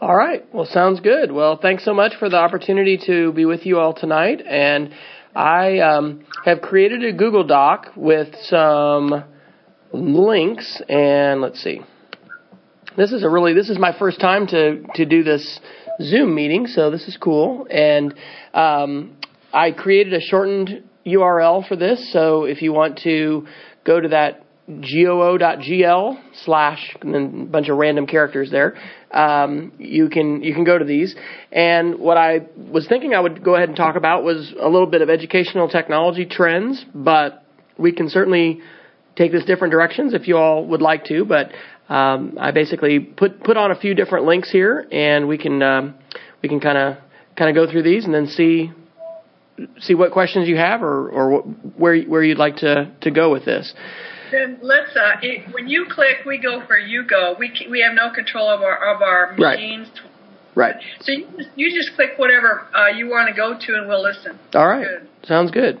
All right. Well, sounds good. Well, thanks so much for the opportunity to be with you all tonight. And I um, have created a Google Doc with some links. And let's see. This is a really this is my first time to to do this Zoom meeting, so this is cool. And um, I created a shortened URL for this. So if you want to go to that goo.gl slash and then a bunch of random characters there. Um, you can you can go to these. And what I was thinking I would go ahead and talk about was a little bit of educational technology trends, but we can certainly take this different directions if you all would like to. But um, I basically put put on a few different links here, and we can um, we can kind of kind of go through these and then see see what questions you have or or where where you'd like to to go with this. Then let's. Uh, it, when you click, we go for you go. We we have no control of our of our machines. Right. Right. So you just, you just click whatever uh, you want to go to, and we'll listen. All right. Good. Sounds good.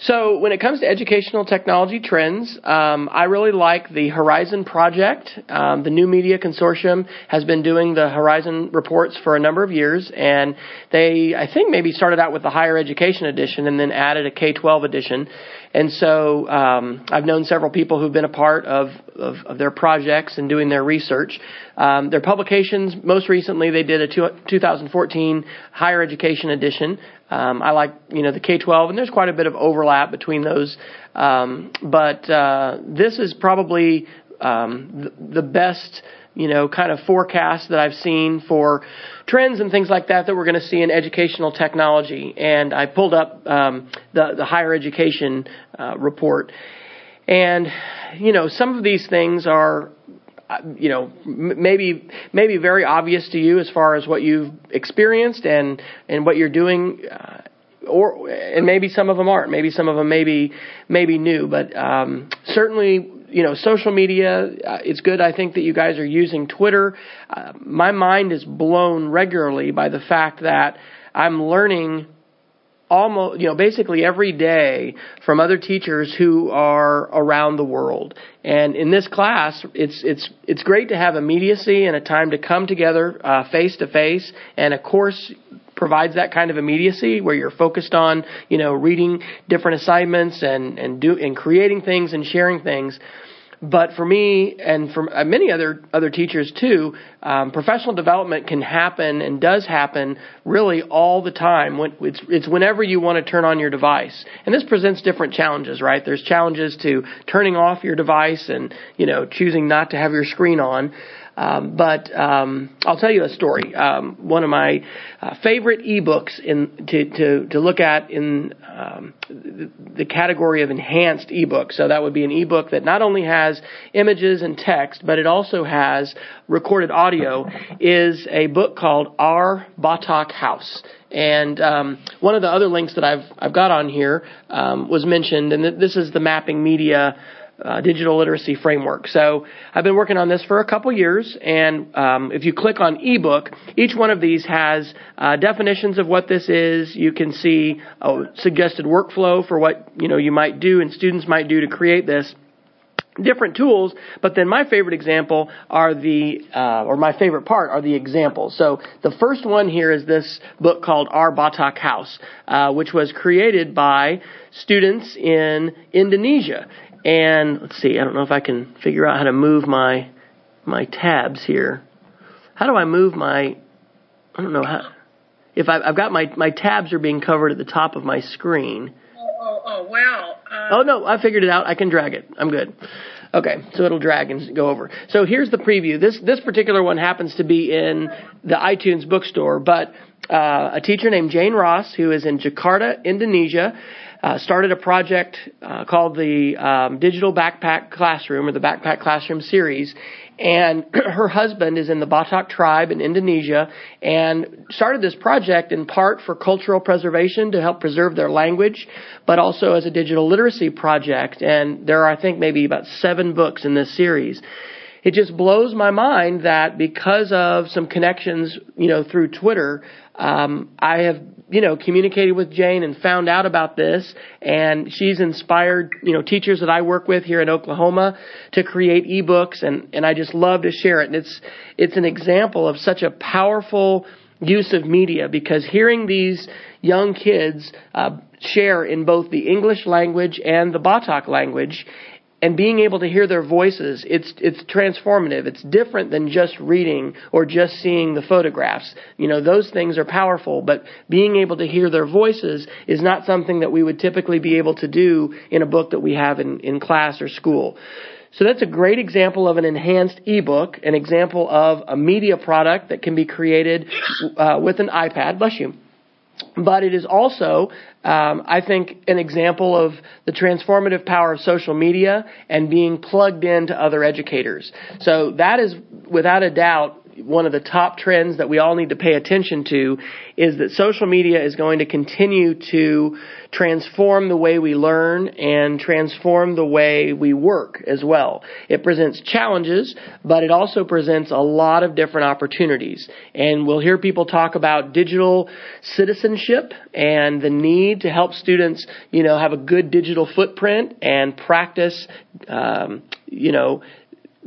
So when it comes to educational technology trends, um, I really like the Horizon project. Um, the New Media Consortium has been doing the Horizon reports for a number of years, and they, I think, maybe started out with the higher education edition and then added a K-12 edition. And so um, I've known several people who've been a part of, of, of their projects and doing their research. Um, their publications, most recently, they did a two, 2014 higher education edition. Um, I like, you know, the K-12, and there's quite a bit of overlap between those. Um, but uh, this is probably um, the, the best you know, kind of forecast that I've seen for trends and things like that that we're going to see in educational technology. And I pulled up um, the the higher education uh, report, and you know, some of these things are. Uh, you know, maybe maybe very obvious to you as far as what you've experienced and and what you're doing, uh, or and maybe some of them aren't. Maybe some of them maybe maybe new, but um, certainly you know, social media, uh, it's good. I think that you guys are using Twitter. Uh, my mind is blown regularly by the fact that I'm learning almost, you know, basically every day from other teachers who are around the world. And in this class, it's it's it's great to have immediacy and a time to come together face to face. And a course, provides that kind of immediacy where you're focused on, you know, reading different assignments and and do and creating things and sharing things. But for me and for uh, many other other teachers too, um, professional development can happen and does happen really all the time. When, it's, it's whenever you want to turn on your device, and this presents different challenges, right? There's challenges to turning off your device and you know choosing not to have your screen on. Um, but um, I'll tell you a story. Um, one of my uh, favorite ebooks in to, to to look at in um, the, the category of enhanced ebooks. So that would be an ebook that not only has images and text, but it also has recorded audio. Is a book called Our Batak House. And um, one of the other links that I've I've got on here um, was mentioned, and th- this is the Mapping Media uh, digital literacy framework. So I've been working on this for a couple years, and um, if you click on ebook, each one of these has uh, definitions of what this is. You can see a suggested workflow for what you know you might do and students might do to create this different tools, but then my favorite example are the, uh, or my favorite part are the examples. So the first one here is this book called Our Batak House, uh, which was created by students in Indonesia. And let's see, I don't know if I can figure out how to move my my tabs here. How do I move my? I don't know how. If I, have got my my tabs are being covered at the top of my screen. Oh, oh, oh well. Uh, oh no, I figured it out. I can drag it. I'm good. Okay, so it'll drag and go over. So here's the preview. This this particular one happens to be in the iTunes bookstore, but uh, a teacher named Jane Ross, who is in Jakarta, Indonesia, uh, started a project uh, called the um, Digital Backpack Classroom or the Backpack Classroom series. And her husband is in the Batak tribe in Indonesia and started this project in part for cultural preservation to help preserve their language, but also as a digital literacy project. And there are, I think, maybe about seven books in this series. it just blows my mind that because of some connections, you know, through Twitter, um, I have you know, communicated with Jane and found out about this, and she's inspired, you know, teachers that I work with here in Oklahoma to create ebooks, and and I just love to share it. And it's it's an example of such a powerful use of media because hearing these young kids uh, share in both the English language and the Batak language and being able to hear their voices, it's it's transformative. It's different than just reading or just seeing the photographs. You know, those things are powerful, but being able to hear their voices is not something that we would typically be able to do in a book that we have in, in class or school. So that's a great example of an enhanced ebook, an example of a media product that can be created uh, with an iPad. Bless you but it is also, um, I think, an example of the transformative power of social media and being plugged into other educators. So that is, without a doubt, one of the top trends that we all need to pay attention to is that social media is going to continue to transform the way we learn and transform the way we work as well. It presents challenges, but it also presents a lot of different opportunities. And we'll hear people talk about digital citizenship and the need to help students, you know, have a good digital footprint and practice, um, you know,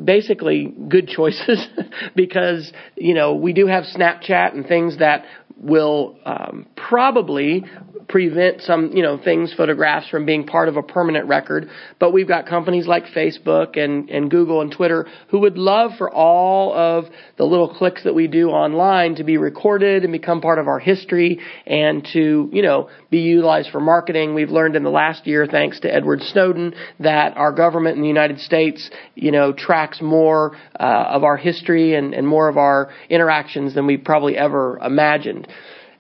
basically good choices because you know we do have Snapchat and things that will um, probably prevent some, you know, things, photographs from being part of a permanent record. But we've got companies like Facebook and, and Google and Twitter who would love for all of the little clicks that we do online to be recorded and become part of our history and to, you know, be utilized for marketing. We've learned in the last year, thanks to Edward Snowden, that our government in the United States, you know, tracks more uh, of our history and, and more of our interactions than we probably ever imagined.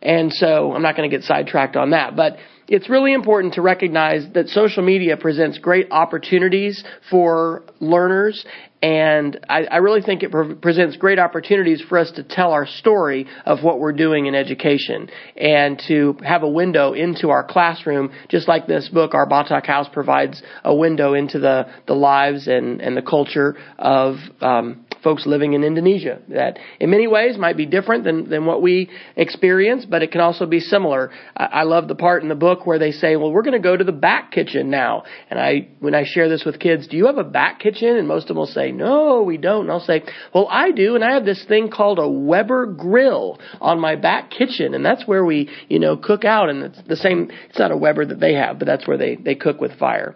And so I'm not going to get sidetracked on that. But it's really important to recognize that social media presents great opportunities for learners and I, I really think it pre- presents great opportunities for us to tell our story of what we're doing in education and to have a window into our classroom, just like this book, Our Batak House, provides a window into the, the lives and, and the culture of um, folks living in Indonesia that in many ways might be different than, than what we experience, but it can also be similar. I, I love the part in the book where they say, well, we're going to go to the back kitchen now. And I, when I share this with kids, do you have a back kitchen? And most of them will say, no, we don't. And I'll say, well, I do. And I have this thing called a Weber grill on my back kitchen. And that's where we, you know, cook out. And it's the same, it's not a Weber that they have, but that's where they, they cook with fire.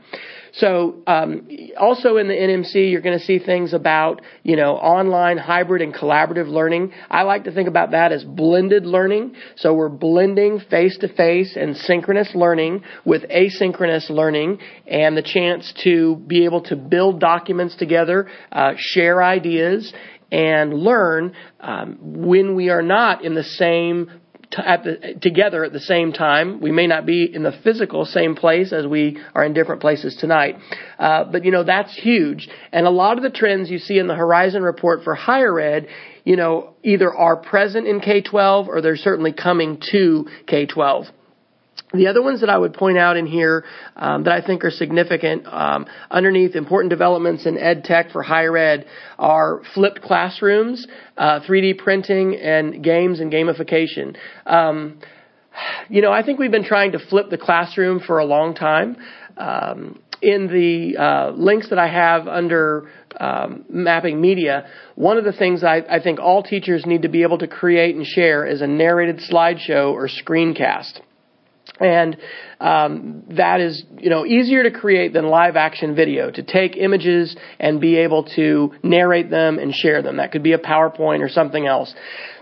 So um, also in the NMC, you're going to see things about you know online, hybrid, and collaborative learning. I like to think about that as blended learning. So we're blending face-to-face and synchronous learning with asynchronous learning, and the chance to be able to build documents together, uh, share ideas, and learn um, when we are not in the same at the, together at the same time. We may not be in the physical same place as we are in different places tonight. Uh, but you know, that's huge. And a lot of the trends you see in the Horizon report for higher ed, you know, either are present in K-12 or they're certainly coming to K-12. The other ones that I would point out in here um, that I think are significant um, underneath important developments in ed tech for higher ed are flipped classrooms, uh, 3D printing, and games and gamification. Um, you know, I think we've been trying to flip the classroom for a long time. Um, in the uh, links that I have under um, mapping media, one of the things I, I think all teachers need to be able to create and share is a narrated slideshow or screencast. And um, that is, you know, easier to create than live action video. To take images and be able to narrate them and share them. That could be a PowerPoint or something else.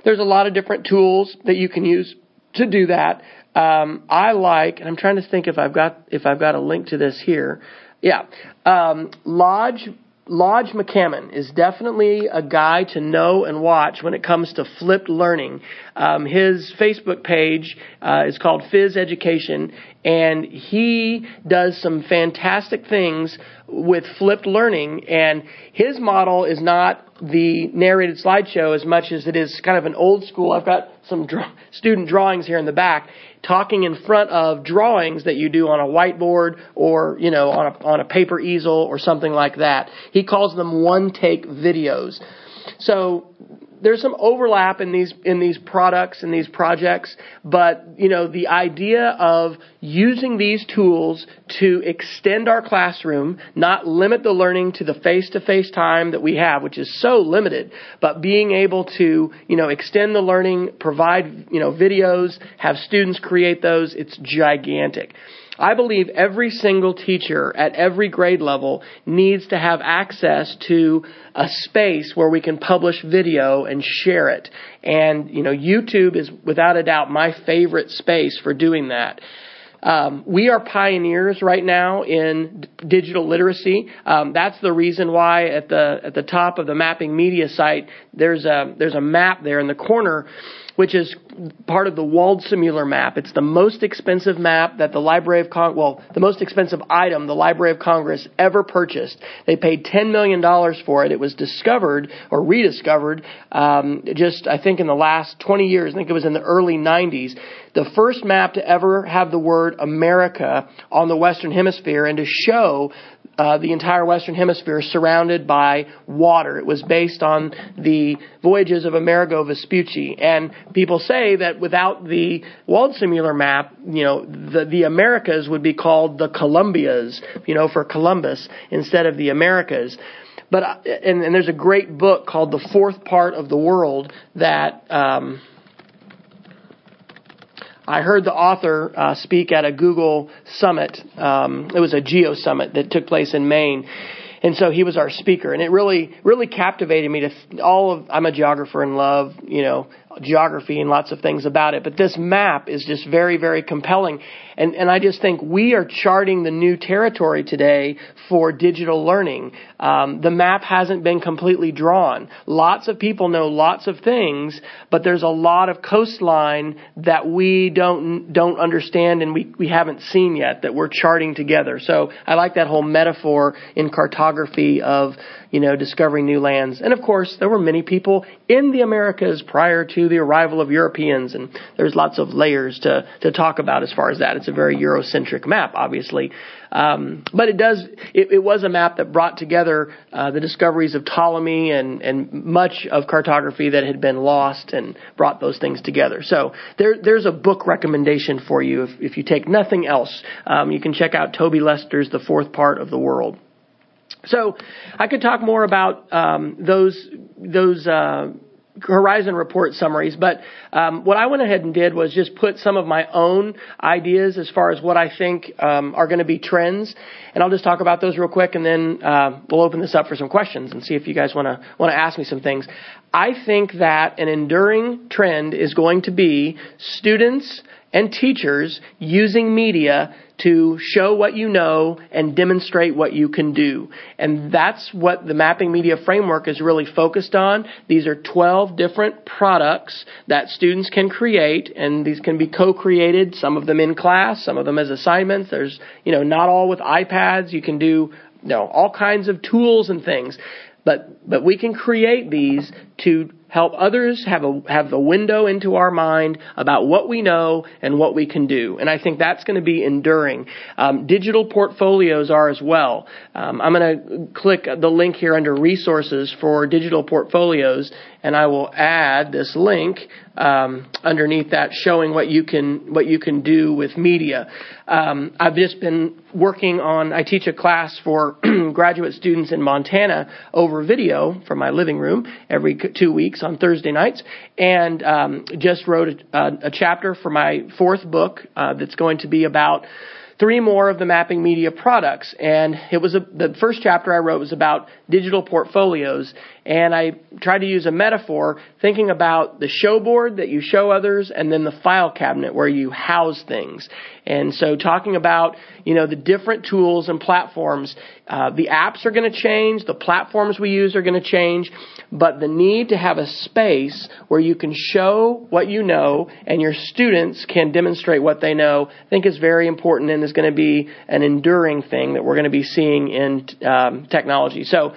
There's a lot of different tools that you can use to do that. Um, I like, and I'm trying to think if I've got if I've got a link to this here. Yeah, um, Lodge Lodge McCammon is definitely a guy to know and watch when it comes to flipped learning. Um, his Facebook page uh, is called Phys Education, and he does some fantastic things with flipped learning. And his model is not the narrated slideshow as much as it is kind of an old school. I've got some draw- student drawings here in the back, talking in front of drawings that you do on a whiteboard or you know on a on a paper easel or something like that. He calls them one take videos. So there's some overlap in these in these products and these projects, but you know the idea of using these tools to extend our classroom, not limit the learning to the face-to-face time that we have, which is so limited, but being able to you know extend the learning, provide you know videos, have students create those, it's gigantic. I believe every single teacher at every grade level needs to have access to a space where we can publish video and share it. And, you know, YouTube is without a doubt my favorite space for doing that. Um, we are pioneers right now in d- digital literacy. Um, that's the reason why at the at the top of the mapping media site there's a there's a map there in the corner which is part of the Waldseemüller map. It's the most expensive map that the Library of Congress, well, the most expensive item the Library of Congress ever purchased. They paid $10 million for it. It was discovered or rediscovered um, just, I think, in the last 20 years. I think it was in the early 90s. The first map to ever have the word America on the Western Hemisphere and to show uh, the entire Western Hemisphere surrounded by water. It was based on the voyages of Amerigo Vespucci. And people say that without the Waldseemüller map, you know, the, the Americas would be called the Columbias, you know, for Columbus instead of the Americas. But, uh, and, and there's a great book called The Fourth Part of the World that, um, I heard the author uh, speak at a Google summit. Um, it was a Geo summit that took place in Maine. And so he was our speaker, and it really, really captivated me to all of. I'm a geographer and love, you know, geography and lots of things about it. But this map is just very, very compelling. And, and I just think we are charting the new territory today for digital learning. Um, the map hasn't been completely drawn. Lots of people know lots of things, but there's a lot of coastline that we don't don't understand and we, we haven't seen yet that we're charting together. So I like that whole metaphor in cartography of you know discovering new lands. And of course, there were many people in the Americas prior to the arrival of Europeans, and there's lots of layers to to talk about as far as that. It's a very Eurocentric map, obviously. Um, but it does, it, it, was a map that brought together uh, the discoveries of Ptolemy and, and much of cartography that had been lost and brought those things together. So there, there's a book recommendation for you if, if you take nothing else. Um, you can check out Toby Lester's The Fourth Part of the World. So I could talk more about um, those those uh, Horizon report summaries, but um, what I went ahead and did was just put some of my own ideas as far as what I think um, are going to be trends, and I'll just talk about those real quick, and then uh, we'll open this up for some questions and see if you guys want to want to ask me some things. I think that an enduring trend is going to be students and teachers using media to show what you know and demonstrate what you can do. And that's what the mapping media framework is really focused on. These are 12 different products that students can create and these can be co-created, some of them in class, some of them as assignments. There's, you know, not all with iPads. You can do, you know, all kinds of tools and things. But, but we can create these to help others have a have a window into our mind about what we know and what we can do. And I think that's going to be enduring. Um, digital portfolios are as well. Um, I'm going to click the link here under resources for digital portfolios, and I will add this link um, underneath that showing what you can what you can do with media. Um, I've just been working on. I teach a class for graduate students in Montana over video from my living room every two weeks on Thursday nights, and um, just wrote a, a, a, chapter for my fourth book uh, that's going to be about three more of the mapping media products. And it was a, the first chapter I wrote was about digital portfolios. And I tried to use a metaphor thinking about the show board that you show others and then the file cabinet where you house things. And so talking about, you know, the different tools and platforms, uh, the apps are going to change, the platforms we use are going to change, but the need to have a space where you can show what you know and your students can demonstrate what they know, I think is very important and is going to be an enduring thing that we're going to be seeing in um, technology. So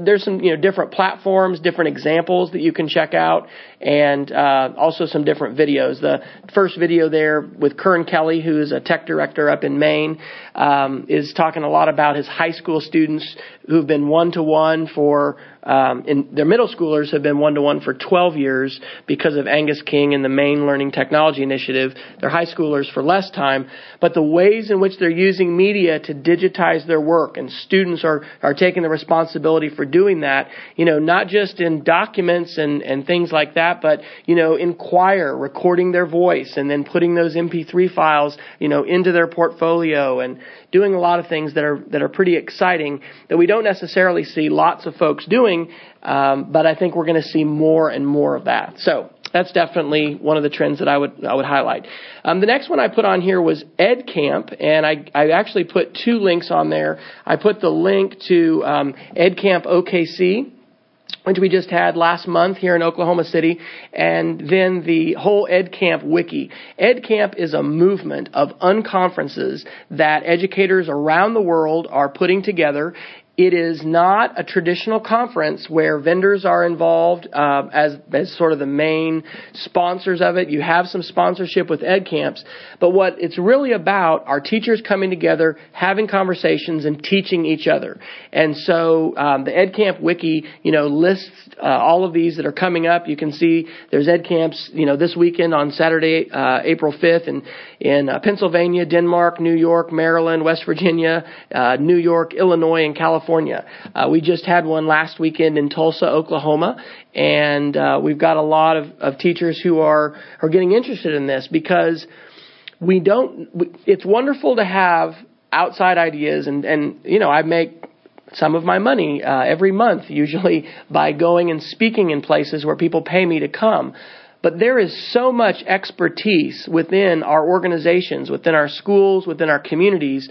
there's some you know different platforms, different examples that you can check out, and uh, also some different videos. The first video there with Kern Kelley, who is a tech director up in Maine, um, is talking a lot about his high school students who've been one to one for um, in their middle schoolers have been one to one for 12 years because of Angus King and the Maine Learning Technology Initiative. Their high schoolers for less time, but the ways in which they're using media to digitize their work and students are, are taking the responsibility for doing that, you know, not just in documents and, and things like that, but, you know, in choir, recording their voice and then putting those MP3 files, you know, into their portfolio and doing a lot of things that are, that are pretty exciting that we don't necessarily see lots of folks doing doing, um, but I think we're going to see more and more of that. So that's definitely one of the trends that I would I would highlight. Um, the next one I put on here was EdCamp, and I I actually put two links on there. I put the link to um, EdCamp OKC, which we just had last month here in Oklahoma City, and then the whole EdCamp wiki. EdCamp is a movement of unconferences that educators around the world are putting together. It is not a traditional conference where vendors are involved uh, as, as sort of the main sponsors of it. You have some sponsorship with ed camps, but what it's really about are teachers coming together, having conversations, and teaching each other. And so um, the ed camp wiki, you know, lists uh, all of these that are coming up. You can see there's ed camps, you know, this weekend on Saturday, uh, April 5th, in in uh, Pennsylvania, Denmark, New York, Maryland, West Virginia, uh, New York, Illinois, and California. California. Uh, we just had one last weekend in Tulsa, Oklahoma, and uh, we've got a lot of, of teachers who are are getting interested in this because we don't. We, it's wonderful to have outside ideas, and and you know I make some of my money uh, every month, usually by going and speaking in places where people pay me to come. But there is so much expertise within our organizations, within our schools, within our communities,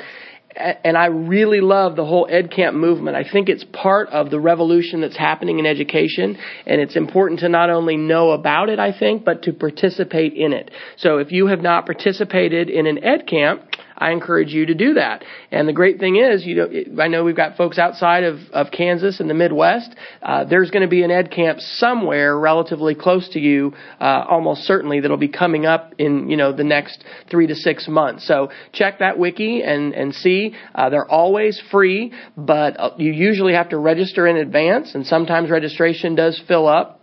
and I really love the whole EdCamp movement. I think it's part of the revolution that's happening in education, and it's important to not only know about it, I think, but to participate in it. So if you have not participated in an EdCamp, I encourage you to do that. And the great thing is, you know, I know we've got folks outside of, of Kansas and the Midwest. Uh, there's going to be an ed camp somewhere relatively close to you, uh, almost certainly that'll be coming up in you know the next three to six months. So check that wiki and and see. Uh, they're always free, but uh, you usually have to register in advance, and sometimes registration does fill up.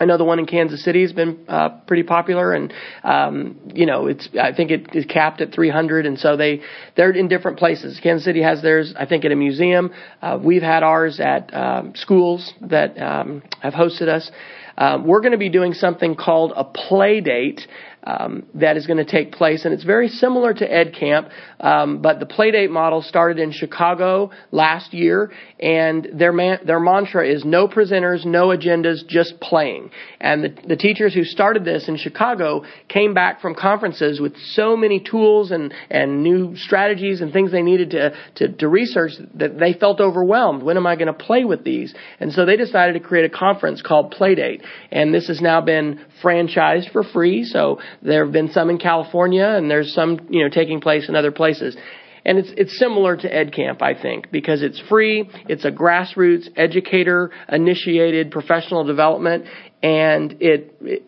I know the one in Kansas City has been uh, pretty popular, and um, you know it's I think it is capped at 300, and so they they're in different places. Kansas City has theirs, I think, at a museum. Uh, we've had ours at um, schools that um, have hosted us. Um, we're going to be doing something called a play date um, that is going to take place, and it's very similar to Ed Camp, um, but the Playdate model started in Chicago last year, and their man, their mantra is no presenters, no agendas, just playing. And the, the teachers who started this in Chicago came back from conferences with so many tools and and new strategies and things they needed to to, to research that they felt overwhelmed. When am I going to play with these? And so they decided to create a conference called Playdate, and this has now been franchised for free. So there have been some in California, and there's some you know taking place in other places. And it's it's similar to EdCamp, I think, because it's free. It's a grassroots educator initiated professional development, and it it,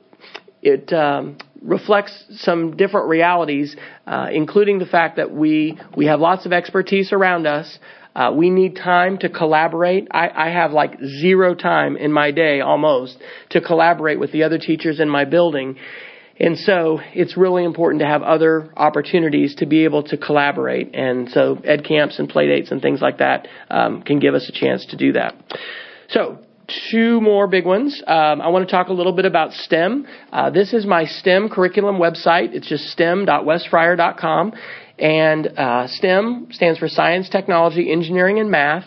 it um, reflects some different realities, uh, including the fact that we we have lots of expertise around us. Uh, we need time to collaborate. I, I have like zero time in my day almost to collaborate with the other teachers in my building. And so it's really important to have other opportunities to be able to collaborate. And so ed camps and playdates and things like that um, can give us a chance to do that. So two more big ones. Um, I want to talk a little bit about STEM. Uh, this is my STEM curriculum website. It's just stem.wesfryer.com. And uh, STEM stands for science, technology, engineering, and math.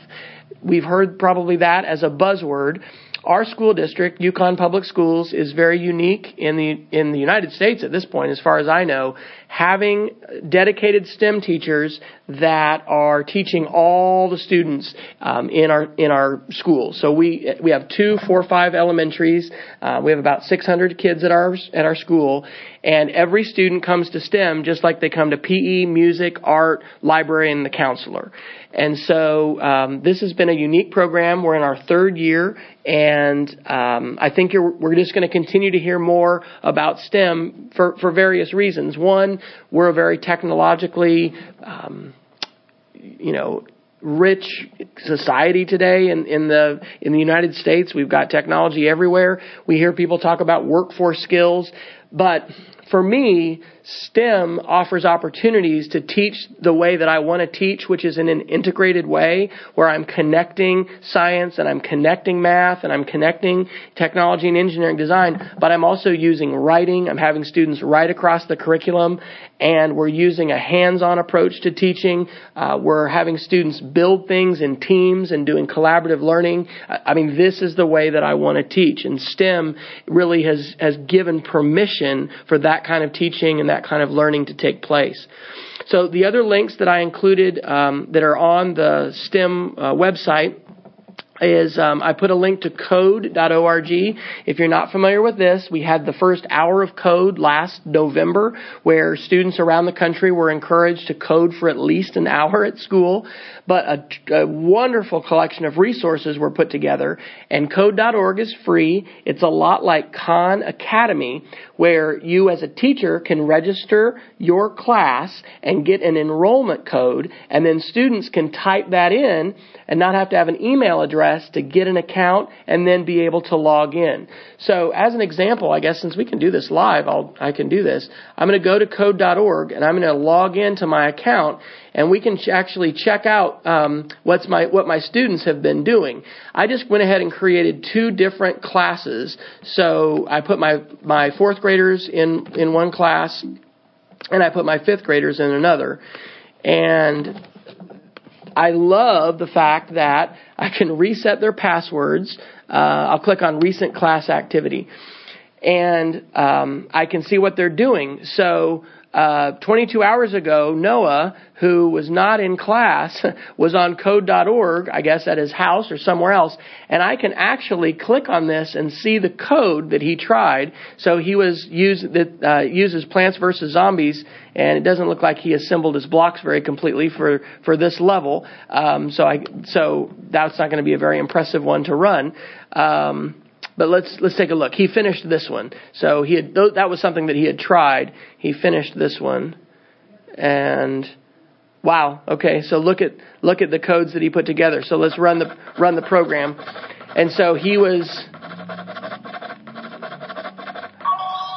We've heard probably that as a buzzword. Our school district, Yukon Public Schools, is very unique in the in the United States at this point, as far as I know, having dedicated STEM teachers that are teaching all the students um, in our in our schools. So we we have two four five elementaries. Uh, we have about 600 kids at our at our school, and every student comes to STEM just like they come to PE, music, art, library, and the counselor. And so um, this has been a unique program. We're in our third year, and um, I think we're just going to continue to hear more about STEM for, for various reasons. One, we're a very technologically, um, you know, rich society today in, in the in the United States. We've got technology everywhere. We hear people talk about workforce skills, but for me, STEM offers opportunities to teach the way that I want to teach, which is in an integrated way where I'm connecting science and I'm connecting math and I'm connecting technology and engineering design, but I'm also using writing. I'm having students write across the curriculum and we're using a hands-on approach to teaching. Uh, we're having students build things in teams and doing collaborative learning. I mean, this is the way that I want to teach and STEM really has, has given permission for that kind of teaching and that kind of learning to take place. So the other links that I included um, that are on the STEM uh, website is um, I put a link to code.org. If you're not familiar with this, we had the first hour of code last November where students around the country were encouraged to code for at least an hour at school. But a, a wonderful collection of resources were put together, and code.org is free. It's a lot like Khan Academy, where you as a teacher can register your class and get an enrollment code, and then students can type that in and not have to have an email address to get an account and then be able to log in. So as an example, I guess since we can do this live, I'll, I can do this. I'm going to go to code.org and I'm going to log into my account and we can ch- actually check out um, what's my what my students have been doing. I just went ahead and created two different classes. So I put my my fourth graders in in one class, and I put my fifth graders in another, and I love the fact that I can reset their passwords. Uh, I'll click on recent class activity, and um, I can see what they're doing. So uh, 22 hours ago, Noah, who was not in class, was on code.org, I guess at his house or somewhere else, and I can actually click on this and see the code that he tried. So he was use that uh, uses Plants vs Zombies, and it doesn't look like he assembled his blocks very completely for for this level. Um, so I so that's not going to be a very impressive one to run. Um, but let's let's take a look. He finished this one. So he had that was something that he had tried. He finished this one, and wow. Okay, so look at look at the codes that he put together. So let's run the run the program. And so he was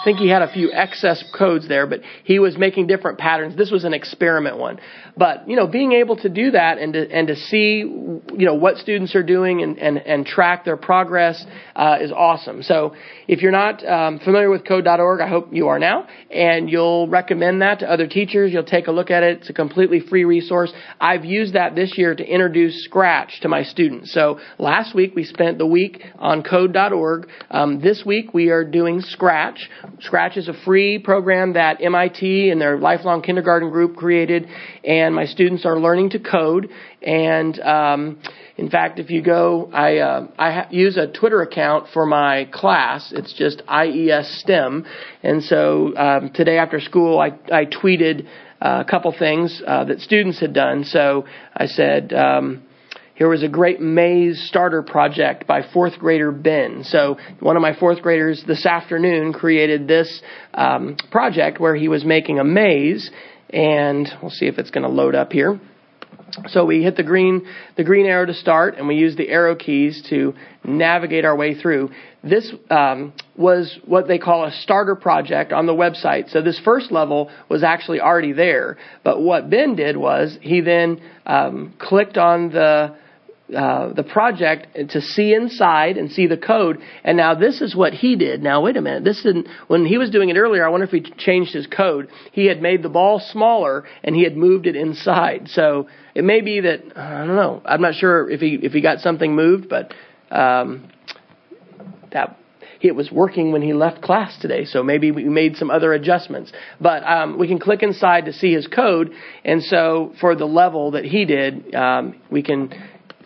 I think he had a few excess codes there, but he was making different patterns. This was an experiment one. But, you know, being able to do that and to, and to see, you know, what students are doing and, and, and track their progress uh, is awesome. So if you're not um, familiar with code.org, I hope you are now, and you'll recommend that to other teachers. You'll take a look at it. It's a completely free resource. I've used that this year to introduce Scratch to my students. So last week we spent the week on code.org. Um, this week we are doing Scratch. Scratch is a free program that MIT and their lifelong kindergarten group created, and my students are learning to code. And um, in fact, if you go, I uh, I ha- use a Twitter account for my class. It's just IES STEM, and so um, today after school, I I tweeted uh, a couple things uh, that students had done. So I said. Um, here was a great maze starter project by fourth grader Ben. So one of my fourth graders this afternoon created this um, project where he was making a maze, and we'll see if it's going to load up here. So we hit the green the green arrow to start, and we use the arrow keys to navigate our way through. This um, was what they call a starter project on the website. So this first level was actually already there, but what Ben did was he then um, clicked on the uh, the project to see inside and see the code. And now this is what he did. Now wait a minute. This didn't when he was doing it earlier. I wonder if he changed his code. He had made the ball smaller and he had moved it inside. So it may be that I don't know. I'm not sure if he if he got something moved, but um, that it was working when he left class today, so maybe we made some other adjustments. But um, we can click inside to see his code, and so for the level that he did, um, we can.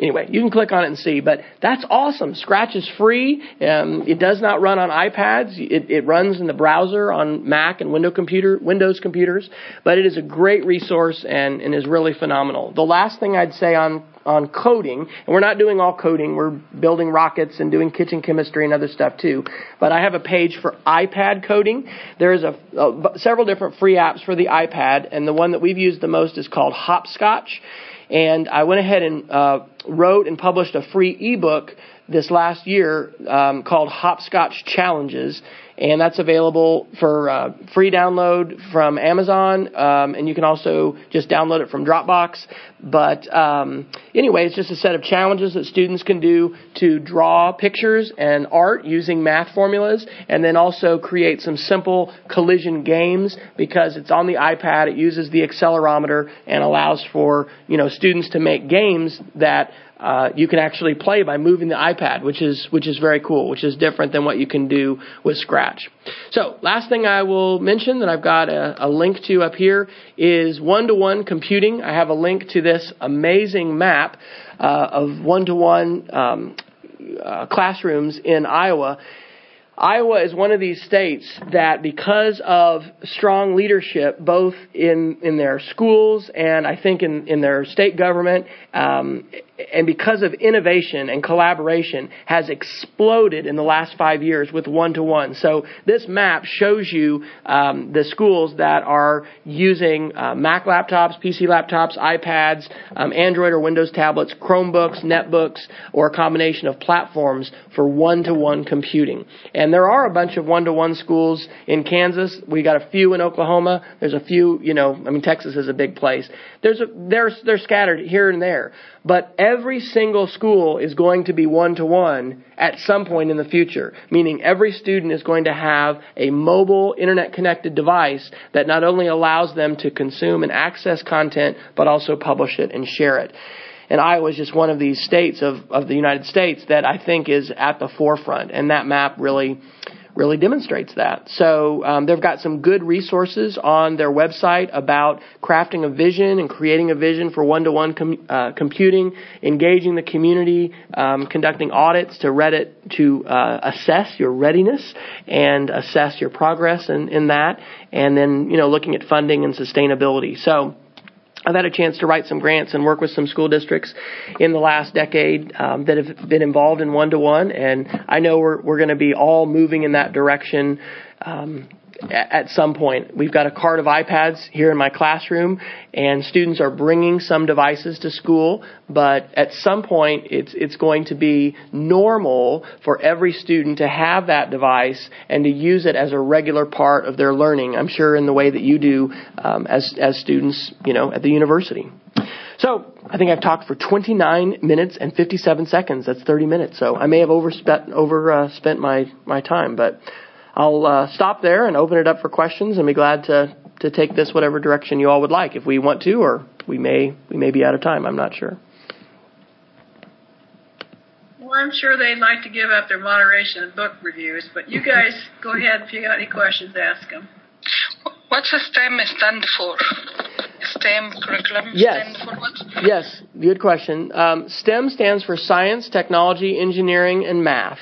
Anyway, you can click on it and see, but that's awesome. Scratch is free. Um, it does not run on iPads. It, it runs in the browser on Mac and Windows computer, Windows computers, but it is a great resource and, and is really phenomenal. The last thing I'd say on on coding, and we're not doing all coding. We're building rockets and doing kitchen chemistry and other stuff too. But I have a page for iPad coding. There's a, a several different free apps for the iPad, and the one that we've used the most is called Hopscotch. And I went ahead and uh, wrote and published a free ebook this last year um, called Hopscotch Challenges, and that's available for uh, free download from Amazon, um, and you can also just download it from Dropbox. But um, anyway, it's just a set of challenges that students can do to draw pictures and art using math formulas, and then also create some simple collision games because it's on the iPad. It uses the accelerometer and allows for you know students to make games that uh, you can actually play by moving the iPad, which is which is very cool, which is different than what you can do with Scratch. So, last thing I will mention that I've got a, a link to up here is one-to-one computing. I have a link to this amazing map uh, of one-to-one um, uh, classrooms in Iowa. Iowa is one of these states that, because of strong leadership, both in, in their schools and I think in, in their state government, um, and because of innovation and collaboration, has exploded in the last five years with one to one. So this map shows you um, the schools that are using uh, Mac laptops, PC laptops, iPads, um, Android or Windows tablets, Chromebooks, netbooks, or a combination of platforms for one to one computing. And there are a bunch of one to one schools in Kansas. We got a few in Oklahoma. There's a few, you know, I mean, Texas is a big place. There's a, they're, they're scattered here and there. But every single school is going to be one to one at some point in the future, meaning every student is going to have a mobile internet connected device that not only allows them to consume and access content, but also publish it and share it. And Iowa is just one of these states of, of the United States that I think is at the forefront. And that map really really demonstrates that. So um, they've got some good resources on their website about crafting a vision and creating a vision for one-to-one com- uh, computing, engaging the community, um, conducting audits to Reddit to uh, assess your readiness and assess your progress in, in that, and then you know looking at funding and sustainability. So I've had a chance to write some grants and work with some school districts in the last decade um, that have been involved in one to one, and I know we're we're going to be all moving in that direction. Um, at some point. We've got a cart of iPads here in my classroom, and students are bringing some devices to school. But at some point, it's it's going to be normal for every student to have that device and to use it as a regular part of their learning. I'm sure in the way that you do um, as as students, you know, at the university. So I think I've talked for 29 minutes and 57 seconds. That's 30 minutes. So I may have overspent over uh, spent my my time, but. I'll uh, stop there and open it up for questions and be glad to, to take this whatever direction you all would like if we want to, or we may we may be out of time. I'm not sure. Well, I'm sure they'd like to give up their moderation and book reviews, but you guys go ahead if you got any questions, ask them. What's a STEM stand for? STEM curriculum? Yes. Yes, good question. Um, STEM stands for science, technology, engineering, and math.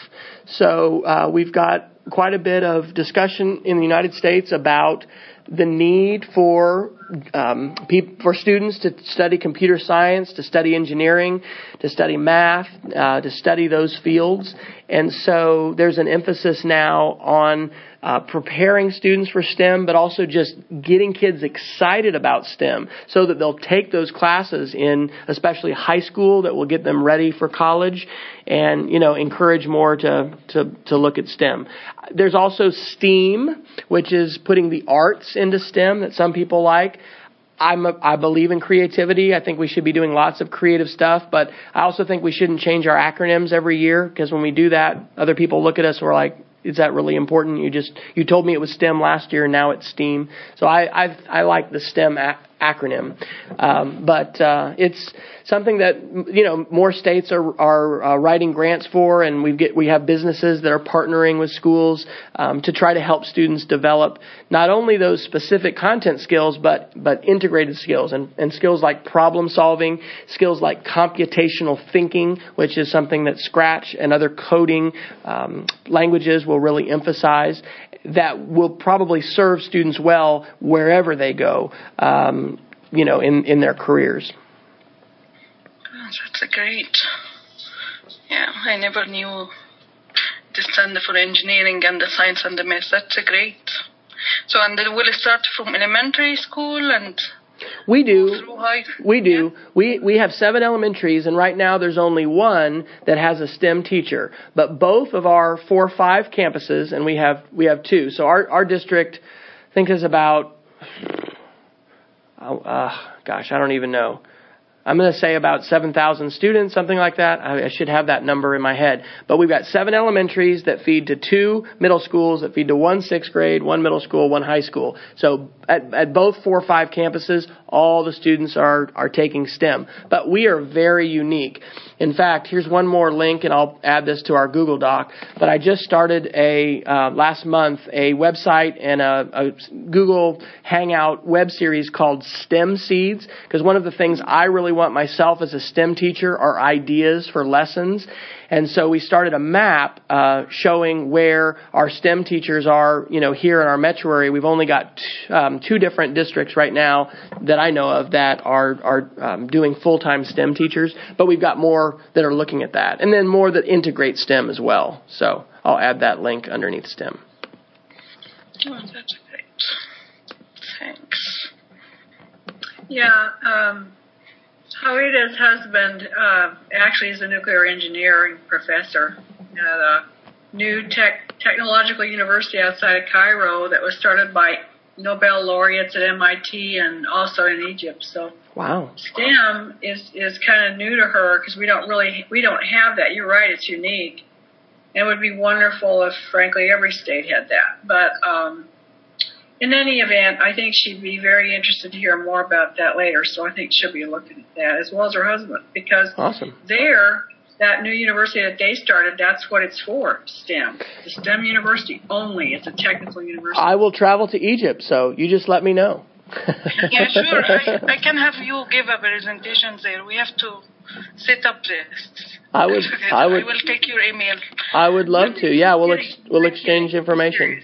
So uh, we've got quite a bit of discussion in the United States about the need for um, for students to study computer science, to study engineering, to study math, uh, to study those fields, and so there's an emphasis now on uh, preparing students for STEM, but also just getting kids excited about STEM so that they'll take those classes in, especially high school, that will get them ready for college, and you know encourage more to to to look at STEM. There's also STEAM, which is putting the arts into STEM that some people like. I'm a, I believe in creativity. I think we should be doing lots of creative stuff, but I also think we shouldn't change our acronyms every year because when we do that, other people look at us and we're like, is that really important? You just you told me it was STEM last year, and now it's STEAM. So I I, I like the STEM acronym. Um, but uh, it's something that you know more states are are uh, writing grants for, and we get we have businesses that are partnering with schools um, to try to help students develop not only those specific content skills, but but integrated skills and, and skills like problem solving, skills like computational thinking, which is something that Scratch and other coding um, languages will really emphasize. That will probably serve students well wherever they go. Um, you know, in, in their careers. Oh, that's a great. Yeah, I never knew the stand for engineering and the science and the math. That's a great. So, and then will it start from elementary school and we do. We do. We we have seven elementaries, and right now there's only one that has a STEM teacher. But both of our four or five campuses, and we have we have two. So our our district, I think, is about. Uh, gosh, I don't even know. I'm going to say about 7,000 students, something like that. I, I should have that number in my head. But we've got seven elementaries that feed to two middle schools that feed to one sixth grade, one middle school, one high school. So at, at both four or five campuses, all the students are, are taking STEM. But we are very unique. In fact, here's one more link, and I'll add this to our Google Doc. But I just started a uh, last month a website and a, a Google Hangout web series called STEM Seeds. Because one of the things I really want myself as a STEM teacher are ideas for lessons. And so we started a map uh, showing where our STEM teachers are. You know, here in our metro area, we've only got t- um, two different districts right now that I know of that are are um, doing full time STEM teachers, but we've got more that are looking at that, and then more that integrate STEM as well. So I'll add that link underneath STEM. Oh, that's great. Thanks. Yeah. Um, Hawita's husband uh, actually is a nuclear engineering professor at a new tech, technological university outside of Cairo that was started by Nobel laureates at MIT and also in Egypt. So wow, STEM is is kind of new to her because we don't really we don't have that. You're right, it's unique. And it would be wonderful if, frankly, every state had that. But um, in any event, I think she'd be very interested to hear more about that later. So I think she'll be looking at that as well as her husband because awesome. there, that new university that they started, that's what it's for, STEM. The STEM university only. It's a technical university. I will travel to Egypt, so you just let me know. yeah, sure. I, I can have you give a presentation there. We have to set up this. I would. I would. I will take your email. I would love to. Yeah, we'll ex- we'll exchange information.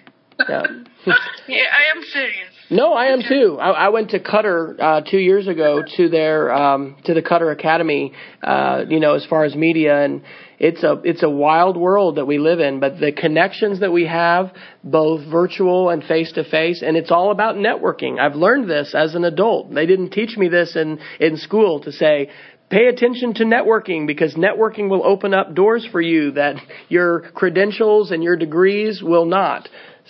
Yeah. yeah, I am serious. No, I am too. I, I went to Qatar uh, two years ago to their um, to the Qatar Academy. Uh, you know, as far as media, and it's a it's a wild world that we live in. But the connections that we have, both virtual and face to face, and it's all about networking. I've learned this as an adult. They didn't teach me this in in school to say Pay attention to networking because networking will open up doors for you that your credentials and your degrees will not.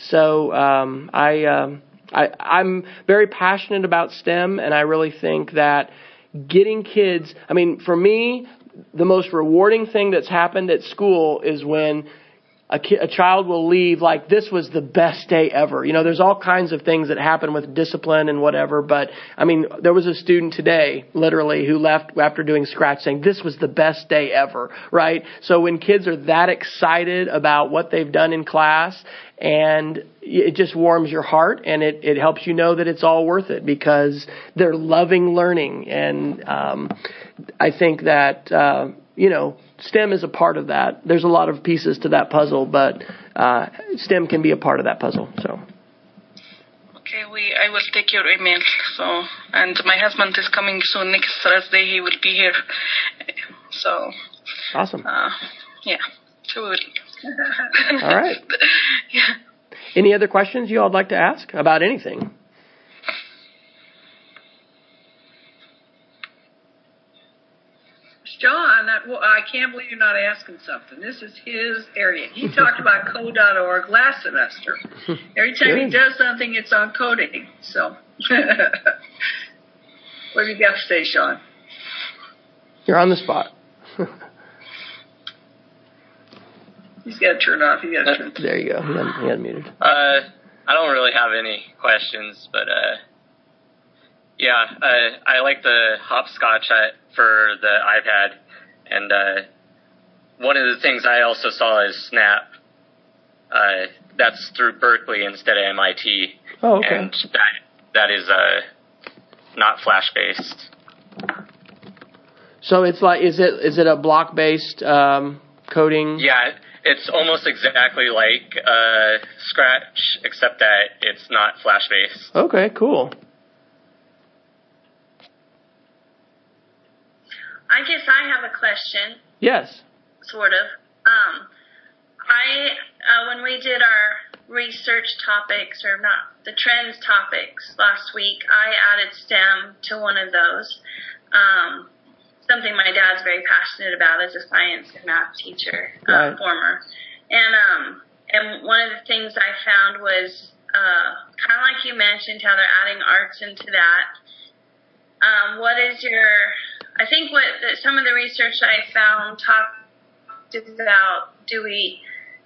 So um, I, um, I I'm very passionate about STEM, and I really think that getting kids. I mean, for me, the most rewarding thing that's happened at school is when a, ki- a child will leave like this was the best day ever. You know, there's all kinds of things that happen with discipline and whatever, but I mean, there was a student today, literally, who left after doing scratch saying this was the best day ever, right? So when kids are that excited about what they've done in class and it just warms your heart and it, it helps you know that it's all worth it because they're loving learning and um, I think that uh, you know STEM is a part of that. There's a lot of pieces to that puzzle, but uh, STEM can be a part of that puzzle. So. Okay, we I will take your email. So, and my husband is coming soon. Next Thursday, he will be here. So. Awesome. Uh, yeah. So. All right. yeah. Any other questions you all would like to ask about anything? John, well, I can't believe you're not asking something. This is his area. He talked about code.org last semester. Every time he does something, it's on coding. So, what do you got to say, Sean? You're on the spot. He's got to turn off. He got to turn. There you go. He, un- he unmuted. Uh, I don't really have any questions, but uh, Yeah, uh, I like the hopscotch for the iPad, and uh, one of the things I also saw is Snap. Uh, that's through Berkeley instead of MIT. Oh, okay. And that that is uh, not Flash based. So it's like, is it is it a block based um, coding? Yeah, it's almost exactly like uh, Scratch, except that it's not Flash based. Okay, cool. I guess I have a question. Yes. Sort of. Um, I uh, when we did our research topics or not the trends topics last week, I added STEM to one of those. Um, something my dad's very passionate about as a science and math teacher, uh, right. former. And um, and one of the things I found was uh, kind of like you mentioned how they're adding arts into that. Um, what is your I think what some of the research I found talked about do we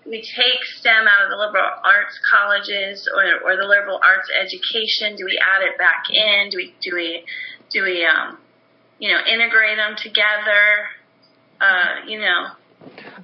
we take STEM out of the liberal arts colleges or, or the liberal arts education? Do we add it back in? Do we do we do we um, you know integrate them together? Uh, you know.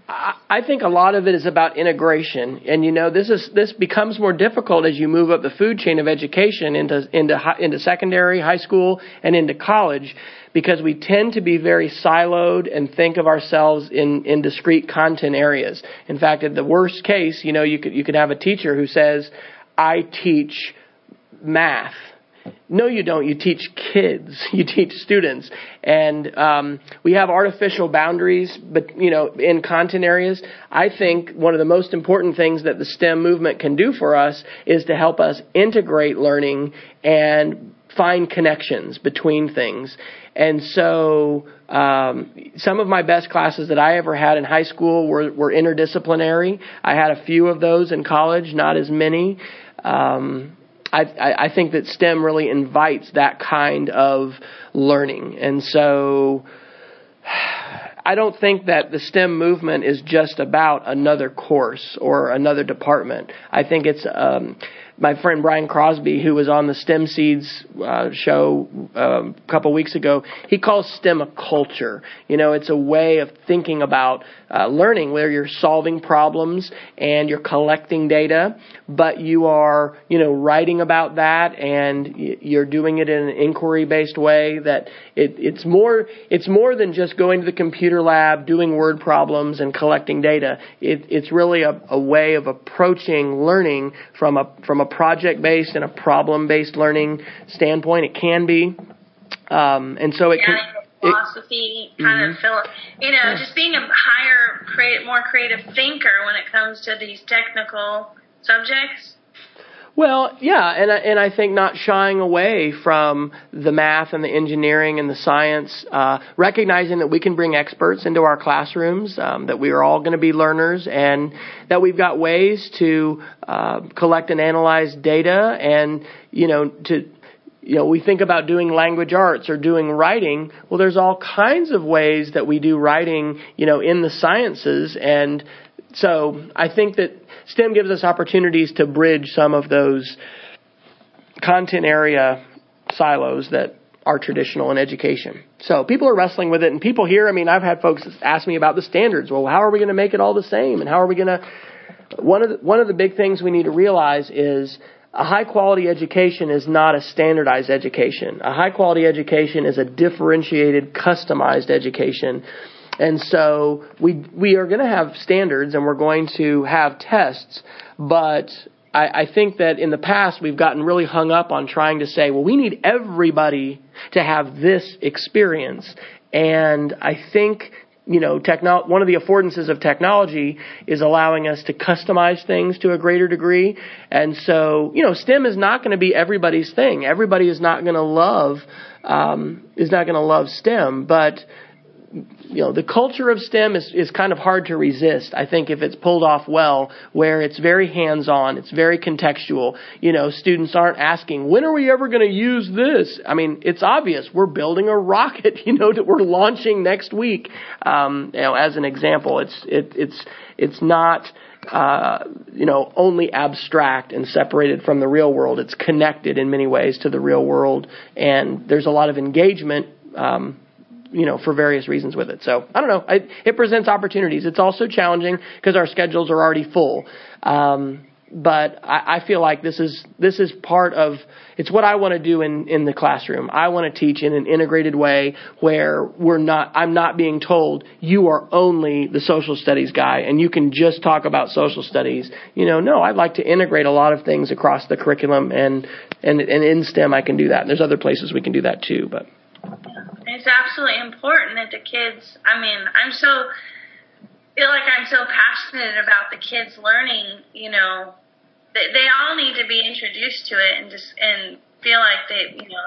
I think a lot of it is about integration, and you know this is this becomes more difficult as you move up the food chain of education into into into secondary, high school, and into college because we tend to be very siloed and think of ourselves in, in discrete content areas. In fact, in the worst case, you know, you could, you could have a teacher who says, I teach math. No, you don't. You teach kids. You teach students, and um, we have artificial boundaries. But you know, in content areas, I think one of the most important things that the STEM movement can do for us is to help us integrate learning and find connections between things. And so, um, some of my best classes that I ever had in high school were, were interdisciplinary. I had a few of those in college, not as many. Um, I, I think that STEM really invites that kind of learning. And so, I don't think that the STEM movement is just about another course or another department. I think it's um, my friend Brian Crosby, who was on the STEM Seeds uh, show uh, a couple weeks ago, he calls STEM a culture. You know, it's a way of thinking about uh, learning where you're solving problems and you're collecting data, but you are, you know, writing about that and you're doing it in an inquiry-based way. That it, it's more, it's more than just going to the computer lab, doing word problems, and collecting data. It, it's really a, a way of approaching learning from a from a project-based and a problem-based learning standpoint. It can be, um, and so it can philosophy kind mm-hmm. of feel you know just being a higher create more creative thinker when it comes to these technical subjects well, yeah, and I, and I think not shying away from the math and the engineering and the science, uh, recognizing that we can bring experts into our classrooms, um, that we are all going to be learners, and that we've got ways to uh, collect and analyze data, and you know to you know, we think about doing language arts or doing writing. Well, there's all kinds of ways that we do writing, you know, in the sciences. And so I think that STEM gives us opportunities to bridge some of those content area silos that are traditional in education. So people are wrestling with it and people here, I mean, I've had folks ask me about the standards. Well, how are we going to make it all the same? And how are we going to, one of the, one of the big things we need to realize is a high quality education is not a standardized education. A high quality education is a differentiated, customized education. And so we we are going to have standards and we're going to have tests, but I, I think that in the past we've gotten really hung up on trying to say, well, we need everybody to have this experience. And I think you know, techno- one of the affordances of technology is allowing us to customize things to a greater degree. And so, you know, STEM is not going to be everybody's thing. Everybody is not going to love, um, is not going to love STEM, but you know, the culture of STEM is, is kind of hard to resist. I think if it's pulled off well, where it's very hands-on, it's very contextual. You know, students aren't asking, when are we ever going to use this? I mean, it's obvious. We're building a rocket, you know, that we're launching next week. Um, you know, as an example, it's, it, it's, it's not, uh, you know, only abstract and separated from the real world. It's connected in many ways to the real world, and there's a lot of engagement. Um, you know, for various reasons with it. So I don't know. I, it presents opportunities. It's also challenging because our schedules are already full. Um, but I, I feel like this is this is part of it's what I want to do in in the classroom. I want to teach in an integrated way where we're not I'm not being told you are only the social studies guy and you can just talk about social studies. You know, no, I'd like to integrate a lot of things across the curriculum and and and in STEM I can do that. And there's other places we can do that too, but it's absolutely important that the kids I mean, I'm so feel like I'm so passionate about the kids learning, you know, they, they all need to be introduced to it and just and feel like they you know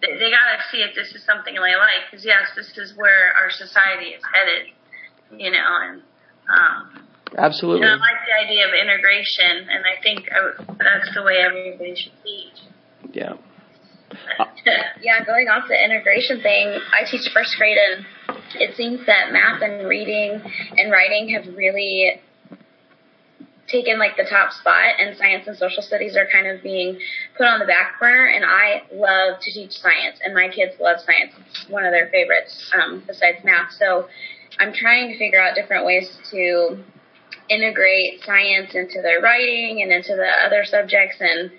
they, they got to see if this is something they like because yes this is where our society is headed you know and um absolutely. you know, I like the idea of integration and I think I, that's the way everybody should teach. Yeah yeah, going off the integration thing, I teach first grade, and it seems that math and reading and writing have really taken like the top spot and science and social studies are kind of being put on the back burner and I love to teach science and my kids love science. It's one of their favorites um, besides math. So I'm trying to figure out different ways to integrate science into their writing and into the other subjects and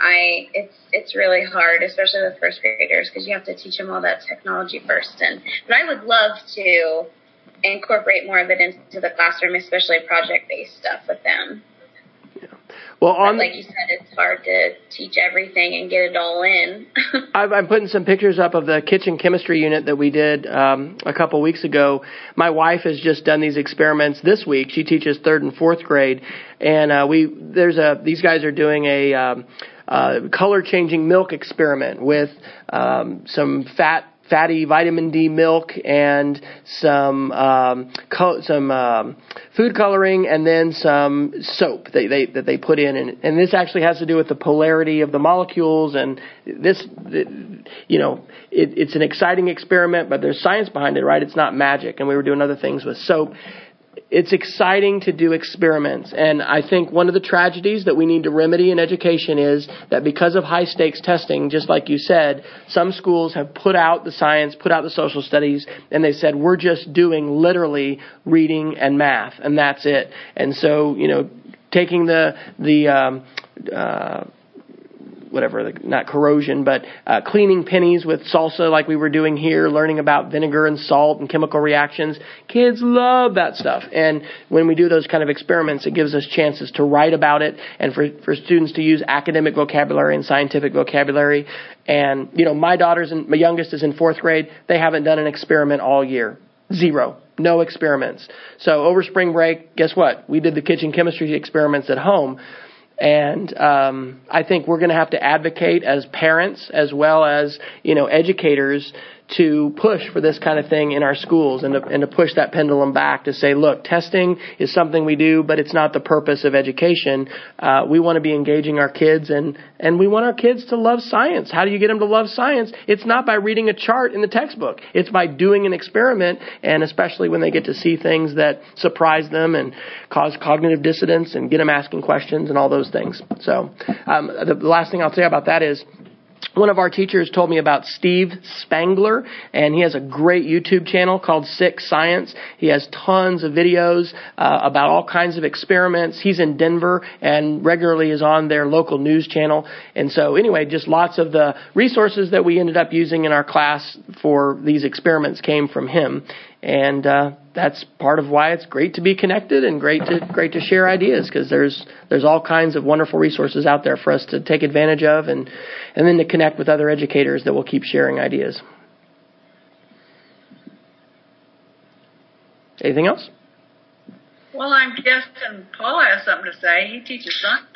I it's it's really hard, especially with first graders, because you have to teach them all that technology first. And but I would love to incorporate more of it into the classroom, especially project-based stuff with them. Yeah. Well, on but like you said, it's hard to teach everything and get it all in. I'm putting some pictures up of the kitchen chemistry unit that we did um, a couple weeks ago. My wife has just done these experiments this week. She teaches third and fourth grade, and uh, we there's a these guys are doing a um, uh, color changing milk experiment with um, some fat fatty vitamin D milk and some um, co- some um, food coloring and then some soap that they that they put in. And, and this actually has to do with the polarity of the molecules and this you know it, it's an exciting experiment but there's science behind it right? It's not magic. And we were doing other things with soap it's exciting to do experiments. And I think one of the tragedies that we need to remedy in education is that because of high stakes testing, just like you said, some schools have put out the science, put out the social studies, and they said, we're just doing literally reading and math, and that's it. And so, you know, taking the, the, um, uh, whatever, not corrosion, but uh, cleaning pennies with salsa like we were doing here, learning about vinegar and salt and chemical reactions. Kids love that stuff. And when we do those kind of experiments, it gives us chances to write about it and for, for students to use academic vocabulary and scientific vocabulary. And, you know, my daughter's in, my youngest is in fourth grade. They haven't done an experiment all year. Zero. No experiments. So over spring break, guess what? We did the kitchen chemistry experiments at home and um, I think we're going to have to advocate as parents as well as you know educators to push for this kind of thing in our schools and to, and to push that pendulum back to say, look, testing is something we do, but it's not the purpose of education. Uh, we want to be engaging our kids and, and we want our kids to love science. How do you get them to love science? It's not by reading a chart in the textbook. It's by doing an experiment and especially when they get to see things that surprise them and cause cognitive dissonance and get them asking questions and all those things. So, um, the last thing I'll say about that is, one of our teachers told me about Steve Spangler, and he has a great YouTube channel called Sick Science. He has tons of videos uh, about all kinds of experiments. He's in Denver and regularly is on their local news channel. And so, anyway, just lots of the resources that we ended up using in our class for these experiments came from him and uh, that's part of why it's great to be connected and great to great to share ideas because there's there's all kinds of wonderful resources out there for us to take advantage of and and then to connect with other educators that will keep sharing ideas. Anything else? Well, I'm guessing Paul has something to say. He teaches science.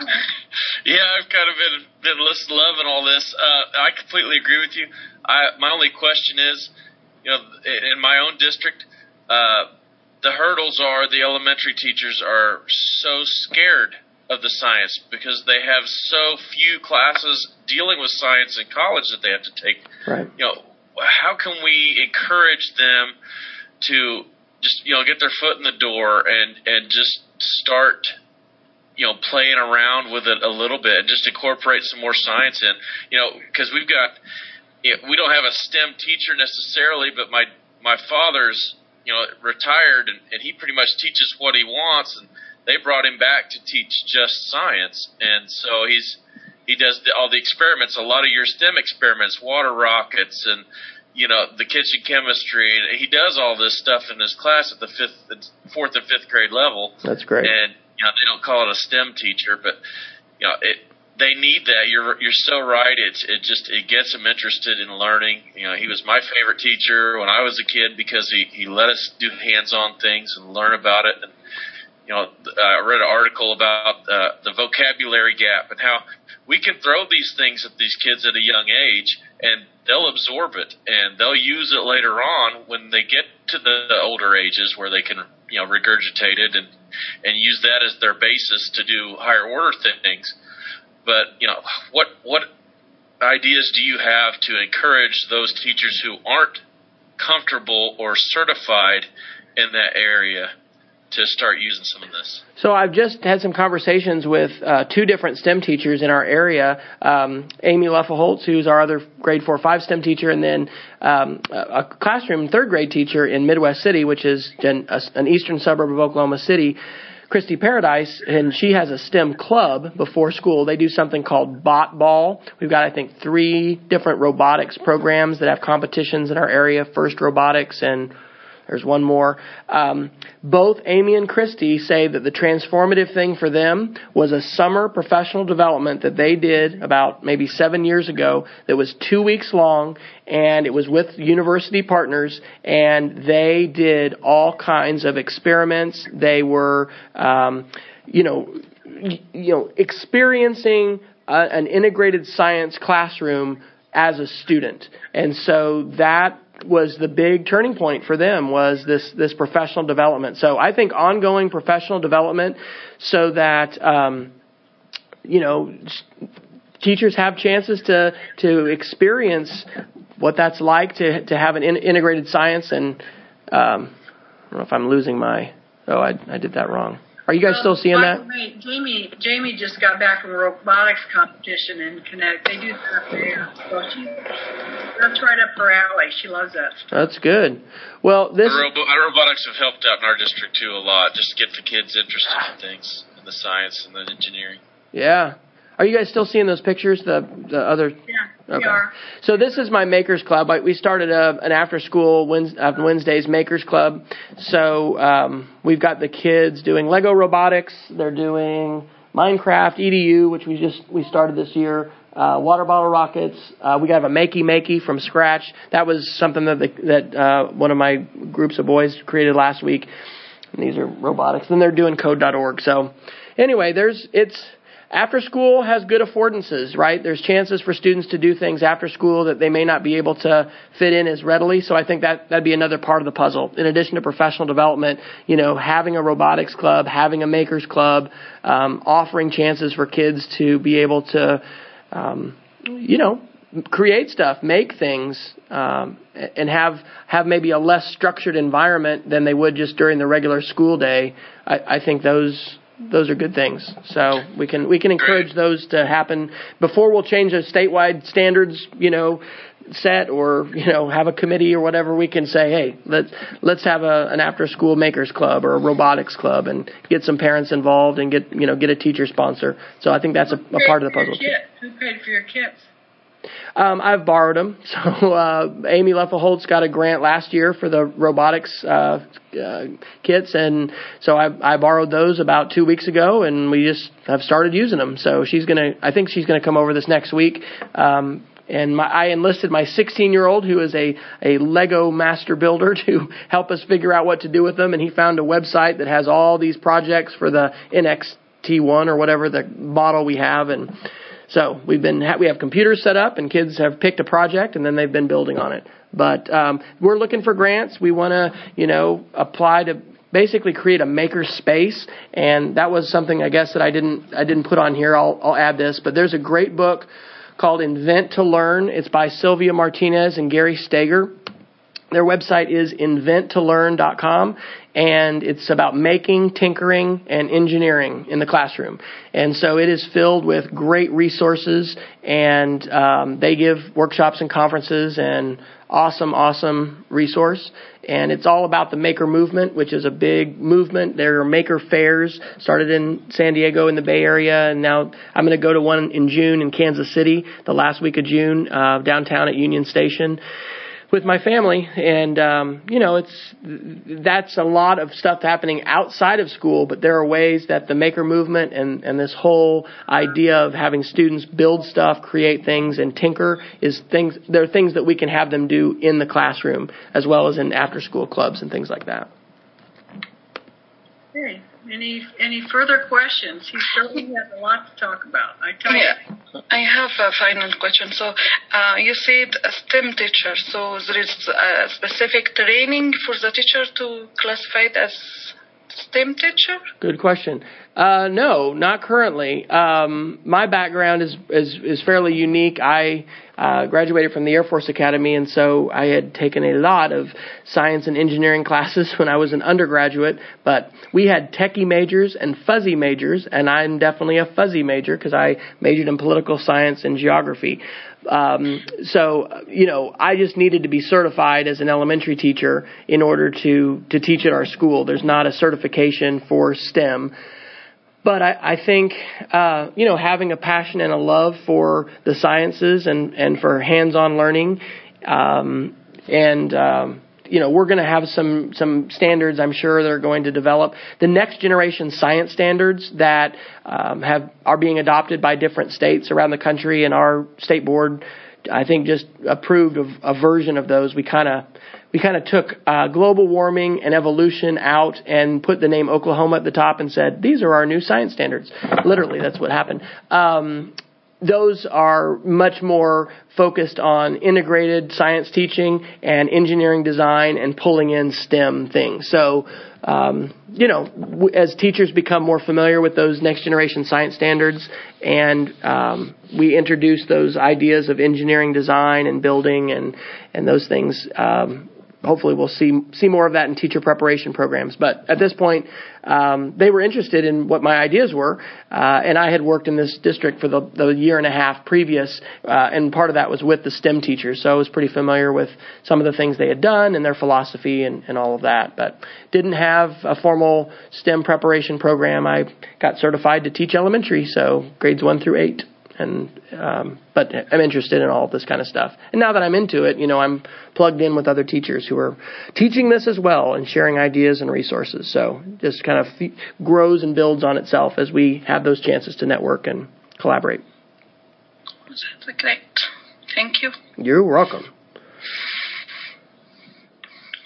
yeah, I've kind of been been listening, loving all this. Uh, I completely agree with you. I my only question is you know, in my own district, uh, the hurdles are the elementary teachers are so scared of the science because they have so few classes dealing with science in college that they have to take. Right. You know, how can we encourage them to just you know get their foot in the door and and just start you know playing around with it a little bit just incorporate some more science in you know because we've got you know, we don't have a STEM teacher necessarily but my my father's you know retired and, and he pretty much teaches what he wants and they brought him back to teach just science. And so he's he does the, all the experiments a lot of your STEM experiments water rockets and you know the kitchen chemistry. And he does all this stuff in his class at the fifth fourth and fifth grade level. That's great. and you know they don't call it a STEM teacher but you know it they need that. You're you're so right. It's it just it gets them interested in learning. You know he was my favorite teacher when I was a kid because he he let us do hands-on things and learn about it. And you know I read an article about uh, the vocabulary gap and how we can throw these things at these kids at a young age and they'll absorb it and they'll use it later on when they get to the, older ages where they can you know regurgitate it and and use that as their basis to do higher order things but you know what what ideas do you have to encourage those teachers who aren't comfortable or certified in that area to start using some of this So I've just had some conversations with uh, two different STEM teachers in our area. Um, Amy Leffelholtz, who's our other grade four five STEM teacher, and then um, a classroom third grade teacher in Midwest City, which is an, an eastern suburb of Oklahoma City. Christy Paradise, and she has a STEM club before school. They do something called Bot Ball. We've got, I think, three different robotics programs that have competitions in our area. First Robotics and there's one more. Um, both Amy and Christy say that the transformative thing for them was a summer professional development that they did about maybe seven years ago that was two weeks long and it was with university partners and they did all kinds of experiments. They were, um, you know, you know, experiencing an integrated science classroom as a student. And so that was the big turning point for them was this this professional development. So I think ongoing professional development, so that um, you know teachers have chances to to experience what that's like to to have an in, integrated science. And um, I don't know if I'm losing my. Oh, I I did that wrong. Are you guys still seeing that? way, Jamie, Jamie just got back from a robotics competition in Connecticut. They do that there. So she, that's right up her alley. She loves that stuff. That's good. Well, this Our, robo- our robotics have helped out in our district too a lot, just to get the kids interested in things, in the science and the engineering. yeah. Are you guys still seeing those pictures? The the other Yeah, Okay. we are. So this is my Makers Club. I, we started a, an after school Wednesday, Wednesdays Makers Club. So um, we've got the kids doing Lego robotics. They're doing Minecraft EDU, which we just we started this year. Uh, water bottle rockets. Uh, we got a makey makey from scratch. That was something that the, that uh, one of my groups of boys created last week. And these are robotics. And they're doing code.org. So anyway, there's it's after school has good affordances, right? There's chances for students to do things after school that they may not be able to fit in as readily. So I think that that'd be another part of the puzzle. In addition to professional development, you know, having a robotics club, having a makers club, um, offering chances for kids to be able to, um, you know, create stuff, make things, um, and have have maybe a less structured environment than they would just during the regular school day. I, I think those those are good things. So we can we can encourage those to happen before we'll change a statewide standards, you know, set or you know have a committee or whatever. We can say, hey, let's let's have a, an after school makers club or a robotics club and get some parents involved and get you know get a teacher sponsor. So I think that's a, a part of the puzzle. Who paid for your kits? Um, I've borrowed them. So uh, Amy Leffelholtz got a grant last year for the robotics uh, uh, kits, and so I, I borrowed those about two weeks ago, and we just have started using them. So she's gonna, I think she's gonna come over this next week. Um, and my, I enlisted my 16 year old, who is a, a Lego master builder, to help us figure out what to do with them. And he found a website that has all these projects for the NXT1 or whatever the model we have, and so we've been we have computers set up, and kids have picked a project, and then they've been building on it. But um, we're looking for grants. We want to, you know, apply to basically create a maker space, and that was something I guess that I didn't I didn't put on here. I'll I'll add this, but there's a great book called Invent to Learn. It's by Sylvia Martinez and Gary Stager their website is inventtolearn.com and it's about making, tinkering, and engineering in the classroom. And so it is filled with great resources and um, they give workshops and conferences and awesome, awesome resource. And it's all about the maker movement, which is a big movement. There are maker fairs started in San Diego in the Bay Area, and now I'm going to go to one in June in Kansas City, the last week of June, uh, downtown at Union Station with my family and um you know it's that's a lot of stuff happening outside of school but there are ways that the maker movement and and this whole idea of having students build stuff create things and tinker is things there are things that we can have them do in the classroom as well as in after school clubs and things like that any any further questions? He certainly has a lot to talk about. I tell yeah. you. I have a final question. So uh, you said a STEM teacher. So there is a specific training for the teacher to classify it as STEM teacher? Good question. Uh, no, not currently. Um, my background is, is is fairly unique. I uh, graduated from the Air Force Academy, and so I had taken a lot of science and engineering classes when I was an undergraduate. But we had techie majors and fuzzy majors, and I'm definitely a fuzzy major because I majored in political science and geography. Um, so, you know, I just needed to be certified as an elementary teacher in order to, to teach at our school. There's not a certification for STEM. But I, I think, uh, you know, having a passion and a love for the sciences and, and for hands-on learning, um, and, um, you know, we're going to have some some standards. I'm sure they're going to develop the next generation science standards that um, have are being adopted by different states around the country, and our state board, I think, just approved of a version of those. We kind of we kind of took uh, global warming and evolution out and put the name Oklahoma at the top and said these are our new science standards. Literally, that's what happened. Um, those are much more focused on integrated science teaching and engineering design and pulling in STEM things. So, um, you know, as teachers become more familiar with those next generation science standards and um, we introduce those ideas of engineering design and building and, and those things, um, hopefully we'll see see more of that in teacher preparation programs. But at this point, um, they were interested in what my ideas were, uh, and I had worked in this district for the, the year and a half previous, uh, and part of that was with the STEM teachers. So I was pretty familiar with some of the things they had done and their philosophy and, and all of that. But didn't have a formal STEM preparation program. I got certified to teach elementary, so grades one through eight and um, but I'm interested in all this kind of stuff. And now that I'm into it, you know, I'm plugged in with other teachers who are teaching this as well and sharing ideas and resources. So just kind of grows and builds on itself as we have those chances to network and collaborate. That's great. Thank you. You're welcome.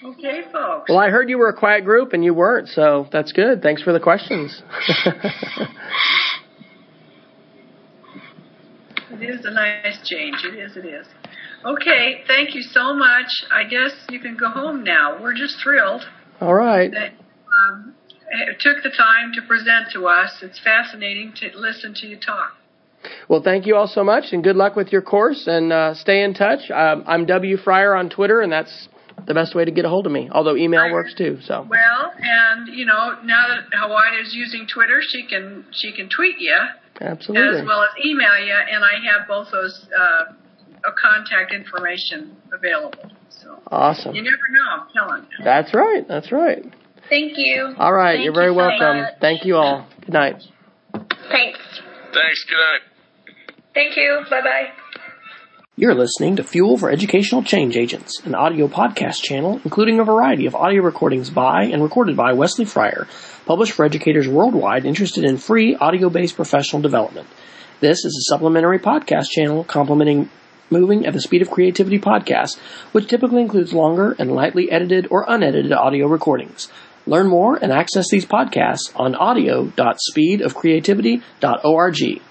Okay, folks. Well, I heard you were a quiet group and you weren't, so that's good. Thanks for the questions. It is a nice change. It is, it is. Okay, thank you so much. I guess you can go home now. We're just thrilled All right. that um, it took the time to present to us. It's fascinating to listen to you talk. Well, thank you all so much, and good luck with your course. And uh, stay in touch. Um, I'm W Fryer on Twitter, and that's the best way to get a hold of me. Although email works too. So Well, and you know, now that Hawaii is using Twitter, she can she can tweet you absolutely. as well as email you, and I have both those uh, uh, contact information available. So Awesome. you never know. I'm telling you. That's right. That's right. Thank you. All right. Thank You're very you so welcome. much. Thank you all. Good night. Thanks. Thanks. Good night. Thank you. Bye bye. You're listening to Fuel for Educational Change Agents, an audio podcast channel including a variety of audio recordings by and recorded by Wesley Fryer, published for educators worldwide interested in free audio-based professional development. This is a supplementary podcast channel complementing Moving at the Speed of Creativity podcast, which typically includes longer and lightly edited or unedited audio recordings. Learn more and access these podcasts on audio.speedofcreativity.org.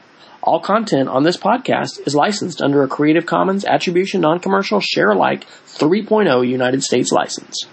All content on this podcast is licensed under a Creative Commons Attribution Non-Commercial Share Alike 3.0 United States license.